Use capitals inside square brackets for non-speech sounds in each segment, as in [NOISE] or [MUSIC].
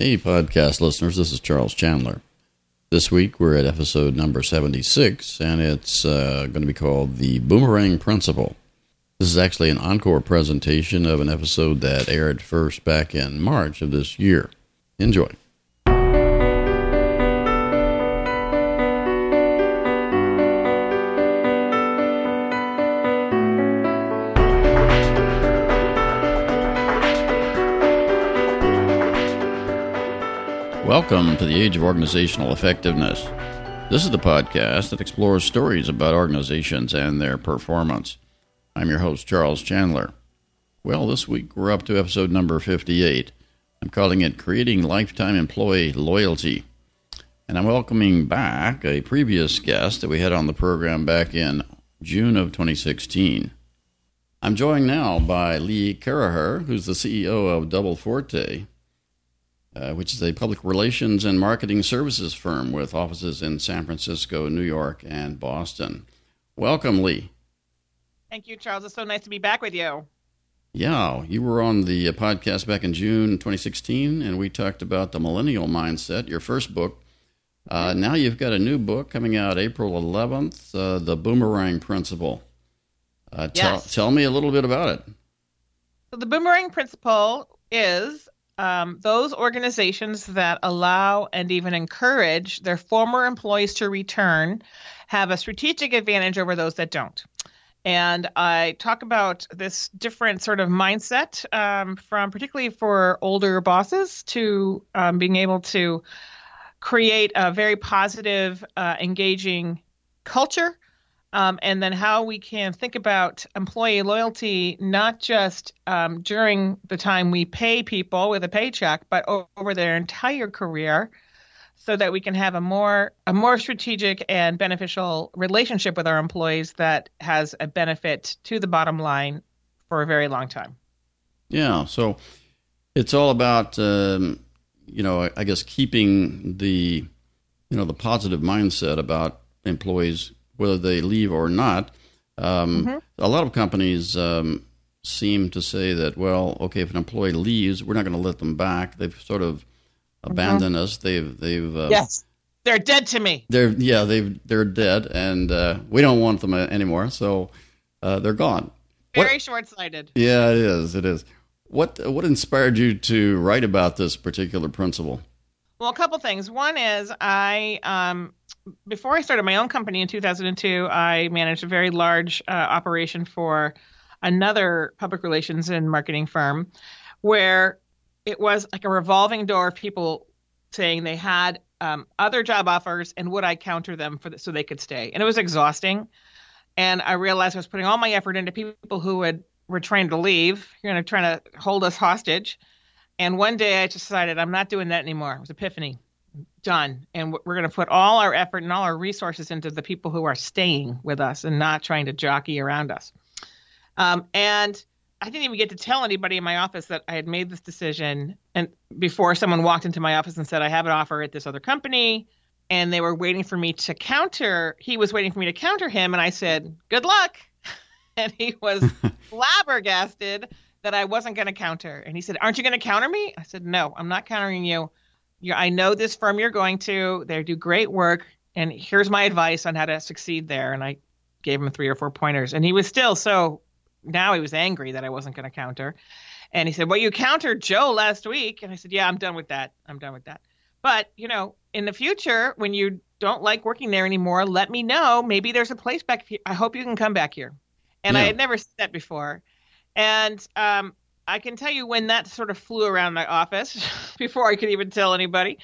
Hey, podcast listeners, this is Charles Chandler. This week we're at episode number 76, and it's uh, going to be called The Boomerang Principle. This is actually an encore presentation of an episode that aired first back in March of this year. Enjoy. Welcome to the Age of Organizational Effectiveness. This is the podcast that explores stories about organizations and their performance. I'm your host, Charles Chandler. Well, this week we're up to episode number 58. I'm calling it Creating Lifetime Employee Loyalty. And I'm welcoming back a previous guest that we had on the program back in June of 2016. I'm joined now by Lee Caraher, who's the CEO of Double Forte, uh, which is a public relations and marketing services firm with offices in San Francisco, New York, and Boston. Welcome, Lee. Thank you, Charles. It's so nice to be back with you. Yeah, you were on the uh, podcast back in June 2016, and we talked about the millennial mindset, your first book. Uh, now you've got a new book coming out April 11th, uh, The Boomerang Principle. Uh, tell, yes. tell me a little bit about it. So, the boomerang principle is um, those organizations that allow and even encourage their former employees to return have a strategic advantage over those that don't. And I talk about this different sort of mindset um, from particularly for older bosses to um, being able to create a very positive, uh, engaging culture um, and then how we can think about employee loyalty not just um, during the time we pay people with a paycheck, but over their entire career, so that we can have a more a more strategic and beneficial relationship with our employees that has a benefit to the bottom line for a very long time. Yeah, so it's all about um, you know I guess keeping the you know the positive mindset about employees whether they leave or not. Um, mm-hmm. A lot of companies um, seem to say that, well, okay, if an employee leaves, we're not going to let them back. They've sort of abandoned mm-hmm. us. They've they've uh, yes, they're dead to me. They're yeah, they've they're dead, and uh, we don't want them anymore. So uh, they're gone. Very short sighted. Yeah, it is. It is. What what inspired you to write about this particular principle? Well, a couple things. One is I um, before I started my own company in 2002, I managed a very large uh, operation for another public relations and marketing firm where it was like a revolving door of people saying they had um, other job offers and would I counter them for the, so they could stay. And it was exhausting. And I realized I was putting all my effort into people who were trying to leave, you know, trying to hold us hostage. And one day I just decided I'm not doing that anymore. It was epiphany done. And we're going to put all our effort and all our resources into the people who are staying with us and not trying to jockey around us. Um, and i didn't even get to tell anybody in my office that i had made this decision and before someone walked into my office and said i have an offer at this other company and they were waiting for me to counter he was waiting for me to counter him and i said good luck. [LAUGHS] And he was [LAUGHS] flabbergasted that i wasn't going to counter. And he said aren't you going to counter me? I said no i'm not countering you you I know this firm you're going to. They do great work, and here's my advice on how to succeed there. And I gave him three or four pointers, and he was still so. Now he was angry that I wasn't going to counter, and he said, "Well, you countered Joe last week," and I said, "Yeah, I'm done with that. I'm done with that." But you know, in the future, when you don't like working there anymore, let me know. Maybe there's a place back here. I hope you can come back here. And yeah. I had never said that before. And um, I can tell you when that sort of flew around my office [LAUGHS] before I could even tell anybody.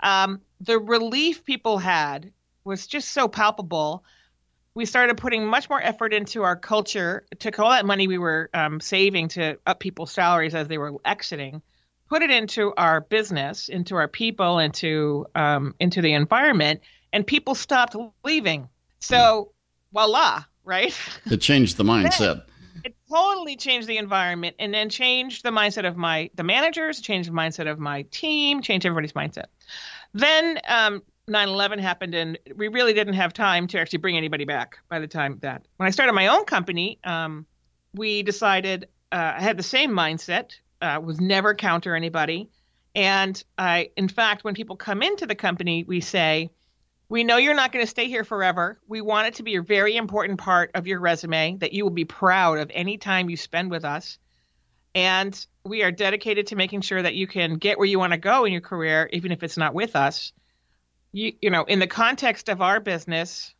Um, the relief people had was just so palpable. We started putting much more effort into our culture. Took all that money we were um, saving to up people's salaries as they were exiting, put it into our business, into our people, into um, into the environment, and people stopped leaving. So, voila, right? It changed the [LAUGHS] mindset totally changed the environment and then changed the mindset of my the managers changed the mindset of my team changed everybody's mindset. Then um, 9-11 happened and we really didn't have time to actually bring anybody back by the time that when i started my own company um, we decided uh, i had the same mindset uh, was never counter anybody. And I, in fact, when people come into the company, we say, we know you're not going to stay here forever. We want it to be a very important part of your resume that you will be proud of any time you spend with us. And we are dedicated to making sure that you can get where you want to go in your career, even if it's not with us. You, you know, in the context of our business,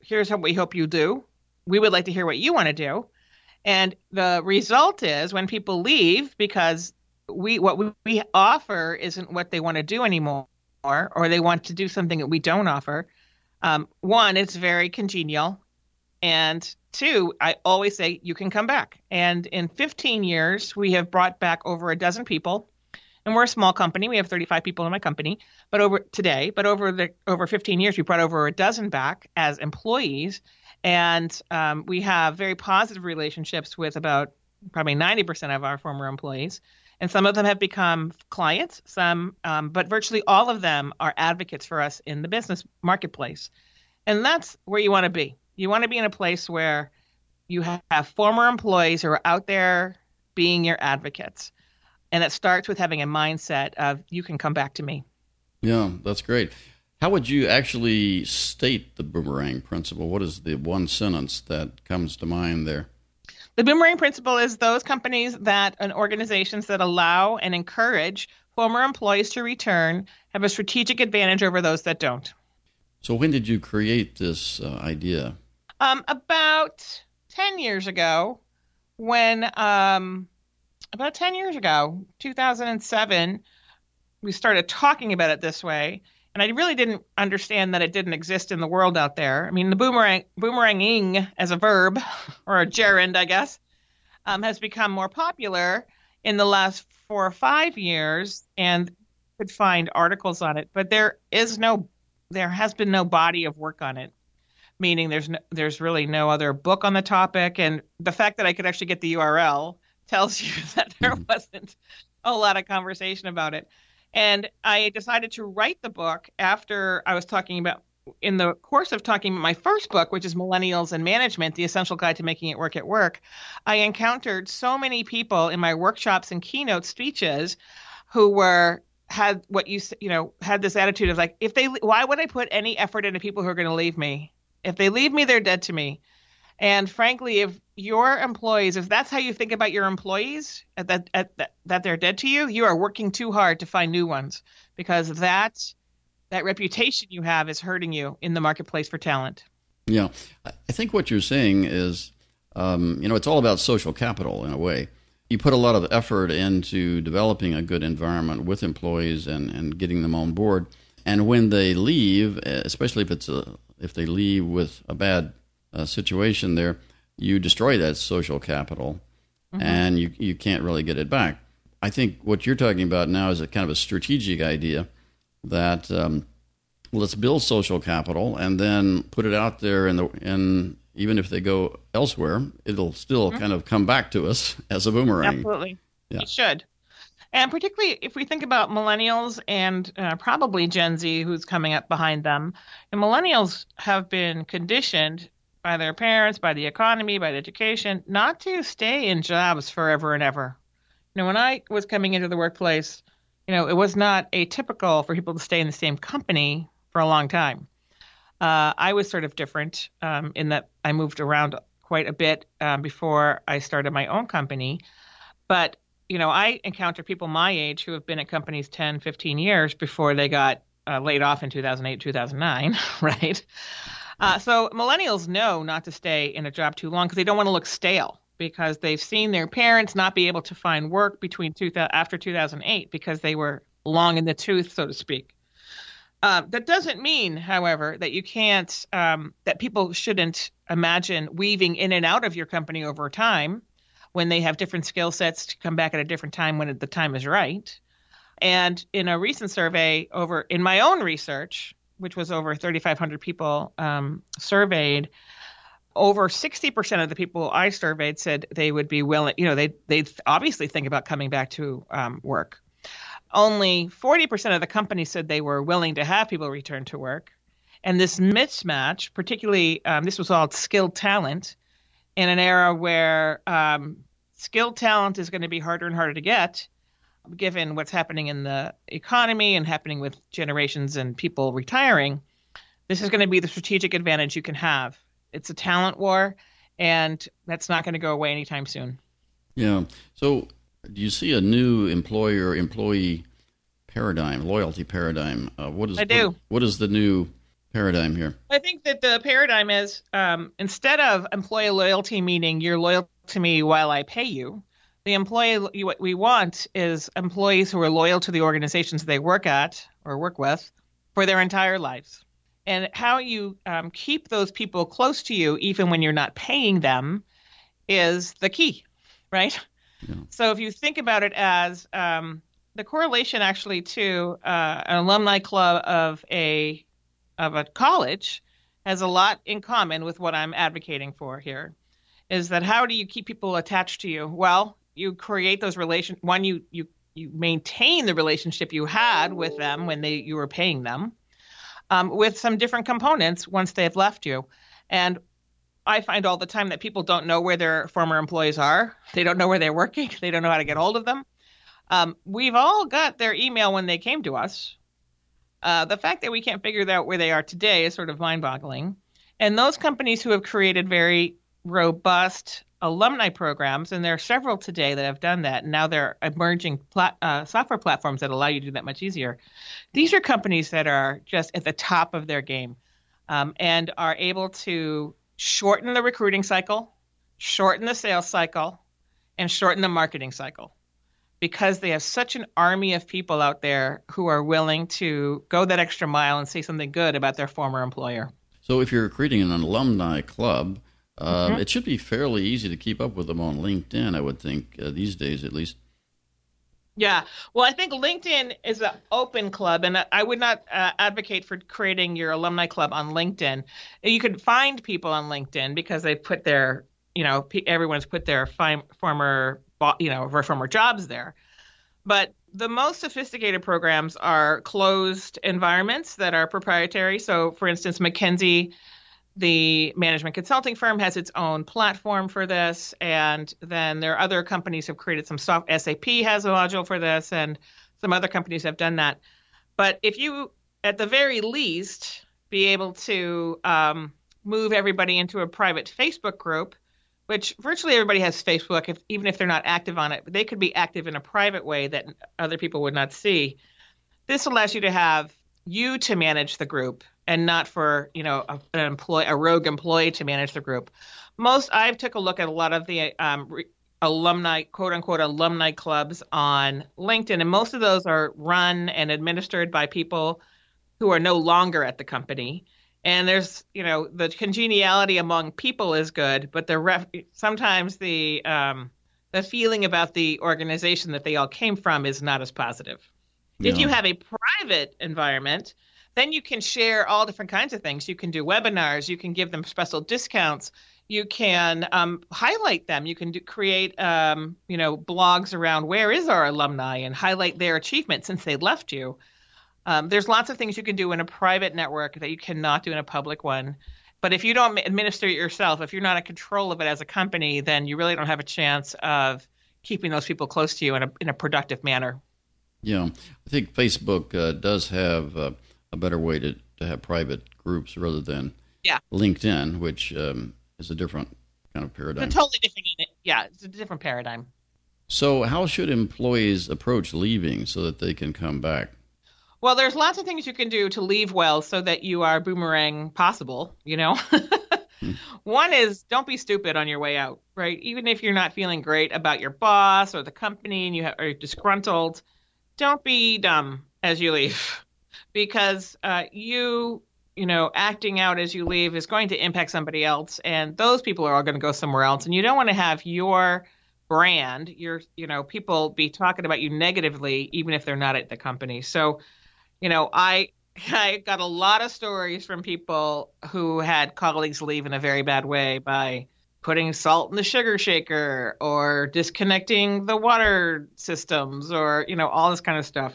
here's what we hope you do. We would like to hear what you want to do. And the result is when people leave because we what we offer isn't what they want to do anymore or they want to do something that we don't offer. Um, one, it's very congenial. And two, I always say you can come back. And in 15 years, we have brought back over a dozen people. And we're a small company. We have 35 people in my company, but over today, but over the over 15 years, we brought over a dozen back as employees, and um, we have very positive relationships with about probably 90% of our former employees and some of them have become clients some um, but virtually all of them are advocates for us in the business marketplace. And that's where you want to be. You want to be in a place where you have former employees who are out there being your advocates. And it starts with having a mindset of you can come back to me. Yeah that's great. How would you actually state the boomerang principle? What is the one sentence that comes to mind there the boomerang principle is those companies that and organizations that allow and encourage former employees to return have a strategic advantage over those that don't. So, when did you create this uh, idea? Um, about 10 years ago, when, um, about 10 years ago, 2007, we started talking about it this way and I really didn't understand that it didn't exist in the world out there. I mean, the boomerang boomeranging as a verb [LAUGHS] or a gerund, I guess, um, has become more popular in the last four or five years, and could find articles on it. But there is no, there has been no body of work on it. Meaning, there's no, there's really no other book on the topic, and the fact that I could actually get the URL tells [LAUGHS] you that there mm-hmm. wasn't a lot of conversation about it. And I decided to write the book after I was talking about, in the course of talking about my first book, which is Millennials and Management The Essential Guide to Making It Work at Work. I encountered so many people in my workshops and keynote speeches who were had what you you know had this attitude of like if they why would I put any effort into people who are going to leave me if they leave me they're dead to me and frankly, if your employees, if that's how you think about your employees, at that, at that, that they're dead to you, you are working too hard to find new ones because that that reputation you have is hurting you in the marketplace for talent. Yeah, I think what you're saying is, um, you know, it's all about social capital in a way. You put a lot of effort into developing a good environment with employees and, and getting them on board. And when they leave, especially if it's a if they leave with a bad uh, situation there, you destroy that social capital, mm-hmm. and you you can't really get it back. I think what you're talking about now is a kind of a strategic idea that um, let's build social capital and then put it out there in the and even if they go elsewhere, it'll still mm-hmm. kind of come back to us [LAUGHS] as a boomerang. Absolutely, yeah. it should. And particularly if we think about millennials and uh, probably Gen Z, who's coming up behind them, and millennials have been conditioned by their parents, by the economy, by the education, not to stay in jobs forever and ever. You know, when I was coming into the workplace, you know, it was not atypical for people to stay in the same company for a long time. Uh, I was sort of different um, in that I moved around quite a bit um, before I started my own company. But, you know, I encounter people my age who have been at companies 10, 15 years before they got uh, laid off in 2008, 2009, [LAUGHS] right? Uh, so millennials know not to stay in a job too long because they don't want to look stale because they've seen their parents not be able to find work between two, after 2008 because they were long in the tooth, so to speak. Uh, that doesn't mean, however, that you can't, um, that people shouldn't imagine weaving in and out of your company over time when they have different skill sets to come back at a different time when the time is right. And in a recent survey over in my own research, which was over 3,500 people um, surveyed, over 60% of the people I surveyed said they would be willing, you know, they they obviously think about coming back to um, work. Only 40% of the companies said they were willing to have people return to work. And this mismatch, particularly, um, this was all skilled talent in an era where um, skilled talent is going to be harder and harder to get given what's happening in the economy and happening with generations and people retiring, this is going to be the strategic advantage you can have. It's a talent war, and that's not going to go away anytime soon. Yeah. So, do you see a new employer employee paradigm, loyalty paradigm? Uh, what is I do. What, what is the new paradigm here? I think that the paradigm is um, instead of employee loyalty, meaning you're loyal to me while I pay you, the employee what we want is employees who are loyal to the organizations they work at or work with for their entire lives. And how you um, keep those people close to you, even when you're not paying them, is the key, right? Yeah. So if you think about it as um, the correlation actually to uh, an alumni club of a of a college has a lot in common with what I'm advocating for here. Is that how do you keep people attached to you? Well, you create those relation. One, you you you maintain the relationship you had with them when they you were paying them, um, with some different components once they've left you. And I find all the time that people don't know where their former employees are. They don't know where they're working. [LAUGHS] They don't know how to get hold of them. Um, we've all got their email when they came to us. Uh, the fact that we can't figure out where they are today is sort of mind boggling. And those companies who have created very robust alumni programs, and there are several today that have done that. And now there are emerging plat- uh, software platforms that allow you to do that much easier. These are companies that are just at the top of their game um, and are able to shorten the recruiting cycle, shorten the sales cycle, and shorten the marketing cycle because they have such an army of people out there who are willing to go that extra mile and say something good about their former employer. So, if you're creating an alumni club, um, mm-hmm. It should be fairly easy to keep up with them on LinkedIn, I would think, uh, these days at least. Yeah, well, I think LinkedIn is an open club, and I would not uh, advocate for creating your alumni club on LinkedIn. You can find people on LinkedIn because they put their, you know, everyone's put their fi- former, you know, former jobs there. But the most sophisticated programs are closed environments that are proprietary. So, for instance, McKinsey the management consulting firm has its own platform for this and then there are other companies have created some soft sap has a module for this and some other companies have done that. But if you at the very least be able to um, move everybody into a private facebook group which virtually everybody has facebook if, even if they're not active on it they could be active in a private way that other people would not see. This allows you to have you to manage the group and not for you know a, an employee, a rogue employee to manage the group. Most I've took a look at a lot of the um, re, alumni, quote unquote, alumni clubs on LinkedIn, and most of those are run and administered by people who are no longer at the company. And there's, you know, the congeniality among people is good, but the ref, sometimes the um, the feeling about the organization that they all came from is not as positive. Yeah. If you have a private environment, then you can share all different kinds of things. You can do webinars. You can give them special discounts. You can um, highlight them. You can do, create, um, you know, blogs around where is our alumni and highlight their achievements since they left you. Um, there's lots of things you can do in a private network that you cannot do in a public one. But if you don't administer it yourself, if you're not in control of it as a company, then you really don't have a chance of keeping those people close to you in a in a productive manner. Yeah, I think Facebook uh, does have. Uh, a better way to, to have private groups rather than yeah. LinkedIn, which um, is a different kind of paradigm. It's a totally different. Yeah, it's a different paradigm. So, how should employees approach leaving so that they can come back? Well, there's lots of things you can do to leave well so that you are boomerang possible, you know? [LAUGHS] hmm. One is don't be stupid on your way out, right? Even if you're not feeling great about your boss or the company and you are disgruntled, don't be dumb as you leave because uh, you you know acting out as you leave is going to impact somebody else and those people are all going to go somewhere else and you don't want to have your brand your you know people be talking about you negatively even if they're not at the company. So you know i [LAUGHS] i got a lot of stories from people who had colleagues leave in a very bad way by putting salt in the sugar shaker or disconnecting the water systems or you know all this kind of stuff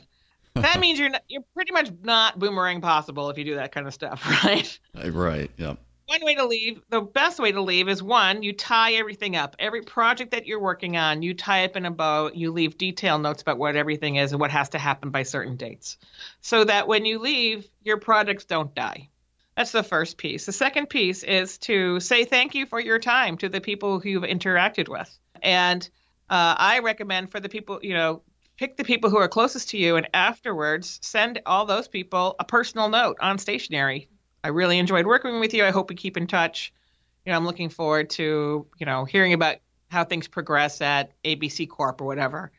that means you're not, you're pretty much not boomerang possible if you do that kind of stuff, [LAUGHS] right? Uh, right. Yep. one way to leave, the best way to leave is one, you tie everything up. Every project that you're working on, you tie up in a bow, you leave detailed notes about what everything is and what has to happen by certain dates. So that when you leave, your projects don't die. That's the first piece. The second piece is to say thank you for your time to the people who you've interacted with. And uh, I recommend for the people, you know, pick the people who are closest to you and afterwards send all those people a personal note on stationery I really enjoyed working with you. I hope we keep in touch. You know, I'm looking forward to, you know, hearing about how things progress at ABC Corp or whatever.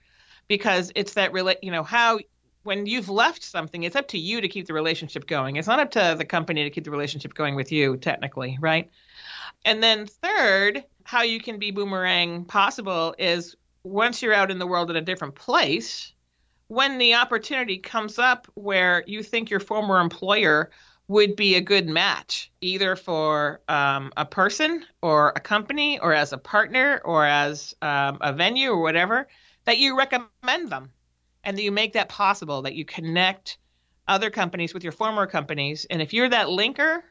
Because it's that really, you know, how when you've left something, it's up to you to keep the relationship going. It's not up to the company to keep the relationship going with you, technically, right? And then third, how you can be boomerang possible is once you're out in the world at a different place, when the opportunity comes up where you think your former employer would be a good match either for um, a person or a company or as a partner or as um, a venue or whatever that you recommend them and that you make that possible that you connect other companies with your former companies. And if you're that linker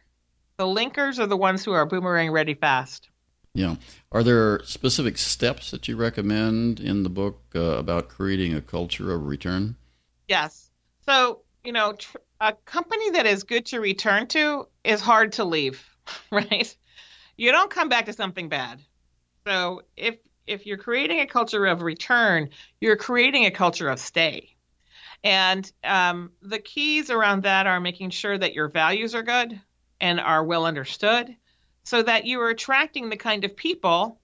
the linkers are the ones who are boomerang ready fast yeah are there specific steps that you recommend in the book uh, about creating a culture of return yes so you know tr- a company that is good to return to is hard to leave, [LAUGHS] right? You don't come back to something bad. So if if you're creating a culture of return, you're creating a culture of stay. And um, the keys around that are making sure that your values are good and are well understood so that you are attracting the kind of people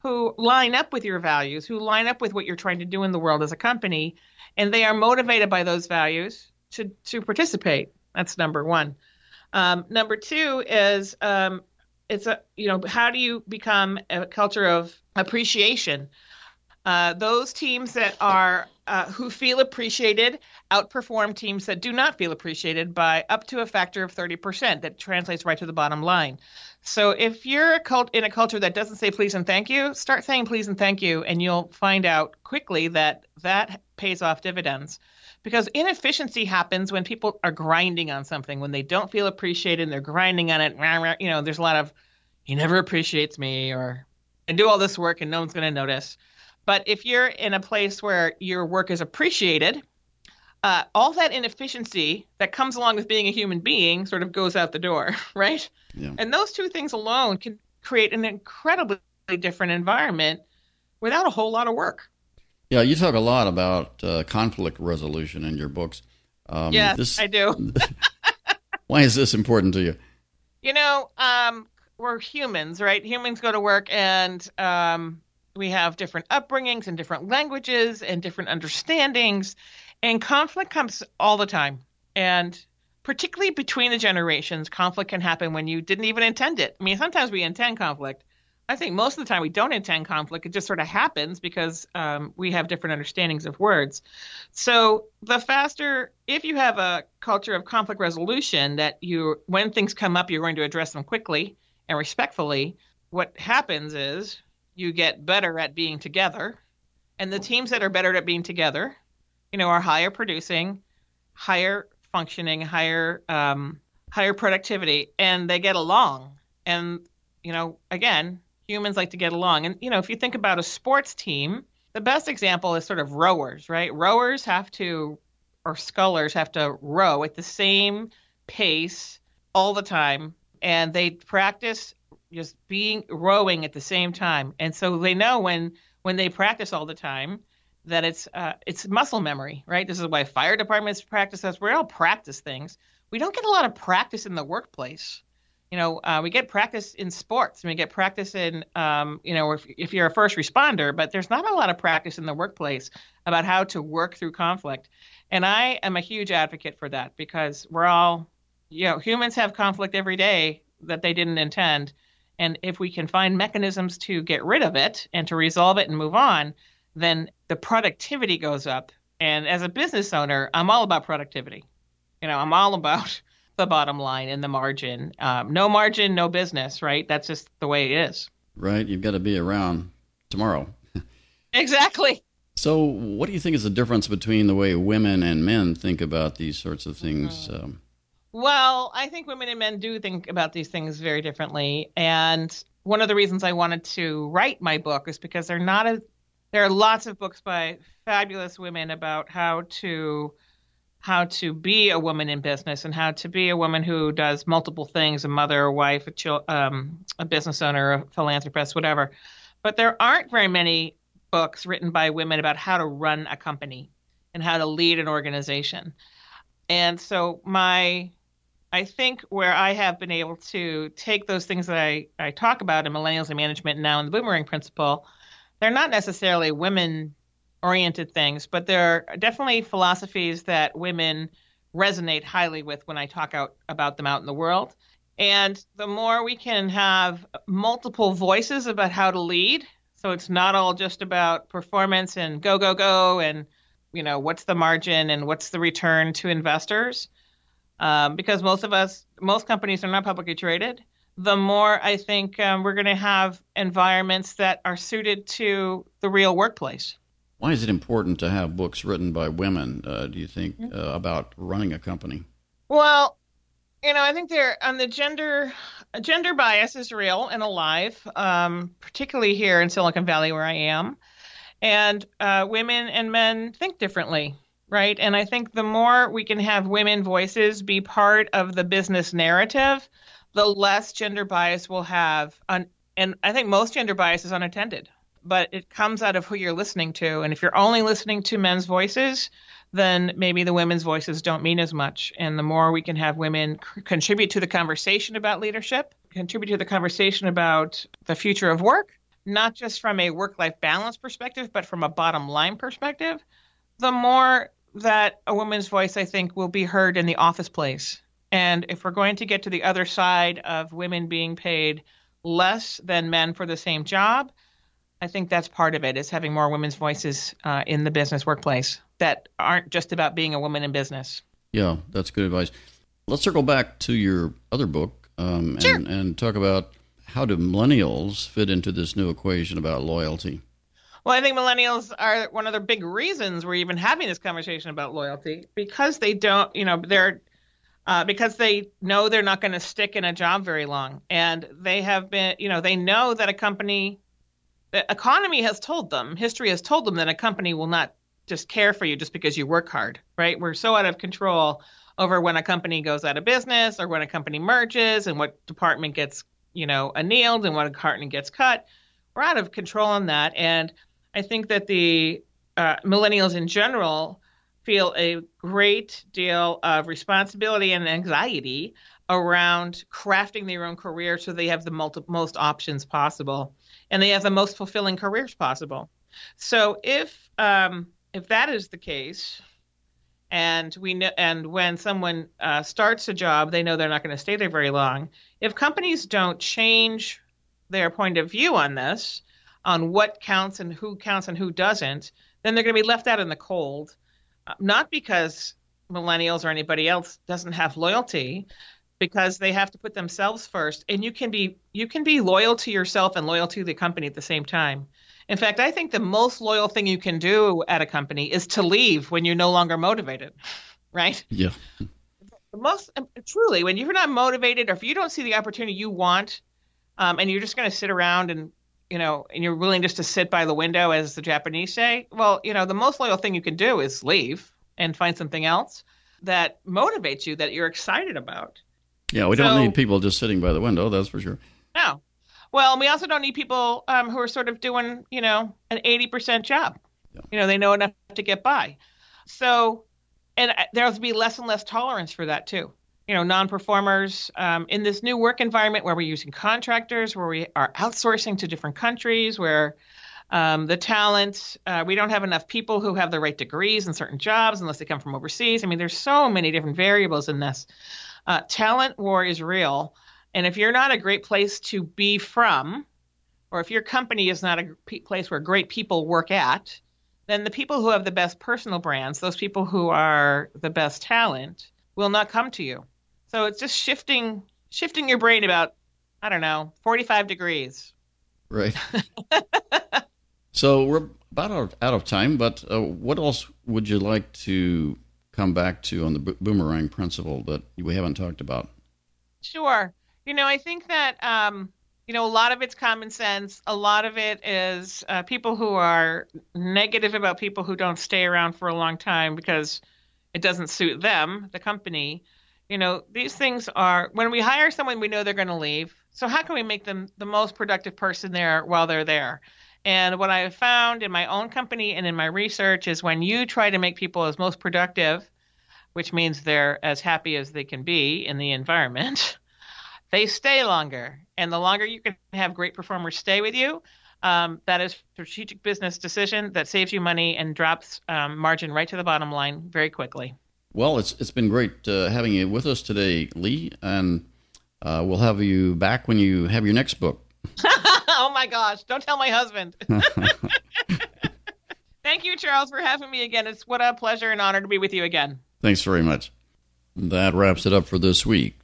who line up with your values, who line up with what you're trying to do in the world as a company, and they are motivated by those values to to participate. That's number one. Um, number two is um, it's a you know how do you become a culture of appreciation? Uh, those teams that are uh, who feel appreciated outperform teams that do not feel appreciated by up to a factor of 30%. That translates right to the bottom line. So if you're a cult in a culture that doesn't say please and thank you, start saying please and thank you, and you'll find out quickly that that pays off dividends because inefficiency happens when people are grinding on something when they don't feel appreciated and they're grinding on it you know there's a lot of he never appreciates me or I do all this work and no one's going to notice but if you're in a place where your work is appreciated uh, all that inefficiency that comes along with being a human being sort of goes out the door [LAUGHS] right yeah. and those two things alone can create an incredibly different environment without a whole lot of work yeah, you talk a lot about uh, conflict resolution in your books. Um, yes, this, I do. [LAUGHS] why is this important to you? You know, um, we're humans, right? Humans go to work and um, we have different upbringings and different languages and different understandings, and conflict comes all the time. And particularly between the generations, conflict can happen when you didn't even intend it. I mean, sometimes we intend conflict, I think most of the time we don't intend conflict. It just sort of happens because um, we have different understandings of words. So the faster, if you have a culture of conflict resolution, that you, when things come up, you're going to address them quickly and respectfully. What happens is you get better at being together, and the teams that are better at being together, you know, are higher producing, higher functioning, higher um, higher productivity, and they get along. And you know, again, humans like to get along. And, you know, if you think about a sports team, the best example is sort of rowers, right? Rowers have to, or scullers have to row at the same pace all the time. And they practice just being rowing at the same time. And so they know when, when they practice all the time, that it's uh, it's muscle memory, right? This is why fire departments practice us. We all practice things. We don't get a lot of practice in the workplace you know, uh, we get practice in sports and we get practice in, um, you know, if, if you're a first responder, but there's not a lot of practice in the workplace about how to work through conflict. And I am a huge advocate for that because we're all, you know, humans have conflict every day that they didn't intend. And if we can find mechanisms to get rid of it and to resolve it and move on, then the productivity goes up. And as a business owner, I'm all about productivity. You know, I'm all about [LAUGHS] the bottom line and the margin. Um, no margin, no business, right? That's just the way it is. Right. You've got to be around tomorrow. [LAUGHS] exactly. So, what do you think is the difference between the way women and men think about these sorts of things? Mm-hmm. Um, Well, I think women and men do think about these things very differently. And one of the reasons I wanted to write my book is because there are not a, there are lots of books by fabulous women about how to how to be a woman in business and how to be a woman who does multiple things a mother a wife a, chil- um, a business owner a philanthropist whatever but there aren't very many books written by women about how to run a company and how to lead an organization and so my I think where I have been able to take those things that I, I talk about in millennials and management now in the boomerang principle, they're not necessarily women oriented things, but there are definitely philosophies that women resonate highly with when I talk out about them out in the world. And the more we can have multiple voices about how to lead, so it's not all just about performance and go, go, go, and you know what's the margin and what's the return to investors, um, because most of us, most companies are not publicly traded. The more I think um, we're going to have environments that are suited to the real workplace. Why is it important to have books written by women? Uh, do you think mm-hmm. uh, about running a company? Well, you know, I think there on the gender gender bias is real and alive, um, particularly here in Silicon Valley where I am, and uh, women and men think differently, right? And I think the more we can have women voices be part of the business narrative, the less gender bias we'll have. On, and I think most gender bias is unattended but it comes out of who you're listening to. And if you're only listening to men's voices, then maybe the women's voices don't mean as much. And the more we can have women c- contribute to the conversation about leadership, contribute to the conversation about the future of work, not just from a work life balance perspective, but from a bottom line perspective, the more that a woman's voice, I think, will be heard in the office place. And if we're going to get to the other side of women being paid less than men for the same job, I think that's part of it is having more women's voices uh, in the business workplace that aren't just about being a woman in business. Yeah, that's good advice. Let's circle back to your other book um, and, sure. and talk about how do millennials fit into this new equation about loyalty. Well, I think millennials are one of the big reasons we're even having this conversation about loyalty because they don't, you know, they're uh, because they know they're not going to stick in a job very long, and they have been, you know, they know that a company the economy has told them, history has told them that a company will not just care for you just because you work hard, right? We're so out of control over when a company goes out of business or when a company merges and what department gets, you know, annealed and what department gets cut. We're out of control on that. And I think that the uh, millennials in general feel a great deal of responsibility and anxiety around crafting their own career so they have the multi- most options possible and they have the most fulfilling careers possible. So if um, if that is the case, and we know, and when someone uh, starts a job, they know they're not going to stay there very long. If companies don't change their point of view on this, on what counts and who counts and who doesn't, then they're going to be left out in the cold. Uh, not because millennials or anybody else doesn't have loyalty, because they have to put themselves first and you can be you can be loyal to yourself and loyal to the company at the same time. In fact i think the most loyal thing you can do at a company is to leave when you're no longer motivated [LAUGHS] right? Yeah. The most truly when you're not motivated or if you don't see the opportunity you want um, and you're just going to sit around and you know and you're willing just to sit by the window as the japanese say well you know the most loyal thing you can do is leave and find something else that motivates you that you're excited about yeah, we so, don't need people just sitting by the window, that's for sure. No. Well, we also don't need people um, who are sort of doing, you know, an 80% job. Yeah. You know, they know enough to get by. So, and uh, there'll be less and less tolerance for that too. You know, non-performers um, in this new work environment where we're using contractors, where we are outsourcing to different countries, where um, the talent, uh, we don't have enough people who have the right degrees in certain jobs unless they come from overseas. I mean, there's so many different variables in this. Uh, talent war is real. And if you're not a great place to be from, or if your company is not a place where great people work at, then the people who have the best personal brands, those people who are the best talent, will not come to you. So it's just shifting shifting your brain about I don't know, 45 degrees. Right. [LAUGHS] so we're about out of time, but uh, what else would you like to come back to on the boomerang principle that we haven't talked about? Sure. You know, I think that um, you know a lot of it's common sense. A lot of it is uh, people who are negative about people who don't stay around for a long time because it doesn't suit them, the company. You know, these things are when we hire someone, we know they're going to leave. So how can we make them the most productive person there while they're there? And what I have found in my own company and in my research is when you try to make people as most productive, which means they're as happy as they can be in the environment, [LAUGHS] they stay longer. And the longer you can have great performers stay with you, um, that is strategic business decision that saves you money and drops um, margin right to the bottom line very quickly. Well, it's it's been great uh, having you with us today, Lee, and uh, we'll have you back when you have your next book. [LAUGHS] oh my gosh! Don't tell my husband. [LAUGHS] Thank you, Charles, for having me again. It's what a pleasure and honor to be with you again. Thanks very much. That wraps it up for this week.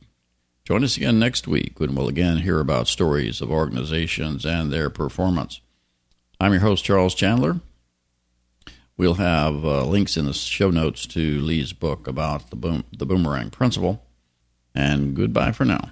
Join us again next week when we'll again hear about stories of organizations and their performance. I'm your host, Charles Chandler. We'll have uh, links in the show notes to Lee's book about the, boom, the boomerang principle. And goodbye for now.